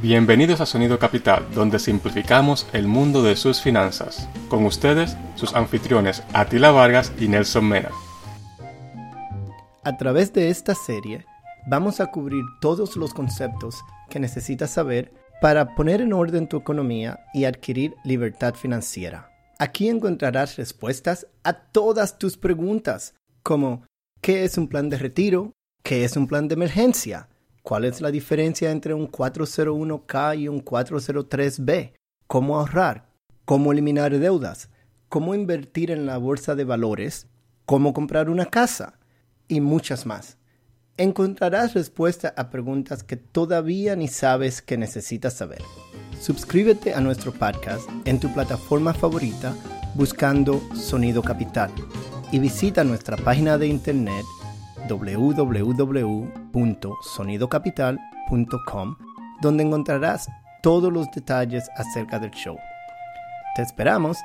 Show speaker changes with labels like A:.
A: Bienvenidos a Sonido Capital, donde simplificamos el mundo de sus finanzas. Con ustedes, sus anfitriones Atila Vargas y Nelson Mena.
B: A través de esta serie, vamos a cubrir todos los conceptos que necesitas saber para poner en orden tu economía y adquirir libertad financiera. Aquí encontrarás respuestas a todas tus preguntas, como ¿qué es un plan de retiro? ¿Qué es un plan de emergencia? ¿Cuál es la diferencia entre un 401k y un 403b? ¿Cómo ahorrar? ¿Cómo eliminar deudas? ¿Cómo invertir en la bolsa de valores? ¿Cómo comprar una casa? Y muchas más. Encontrarás respuesta a preguntas que todavía ni sabes que necesitas saber. Suscríbete a nuestro podcast en tu plataforma favorita buscando Sonido Capital y visita nuestra página de internet www.sonidocapital.com, donde encontrarás todos los detalles acerca del show. Te esperamos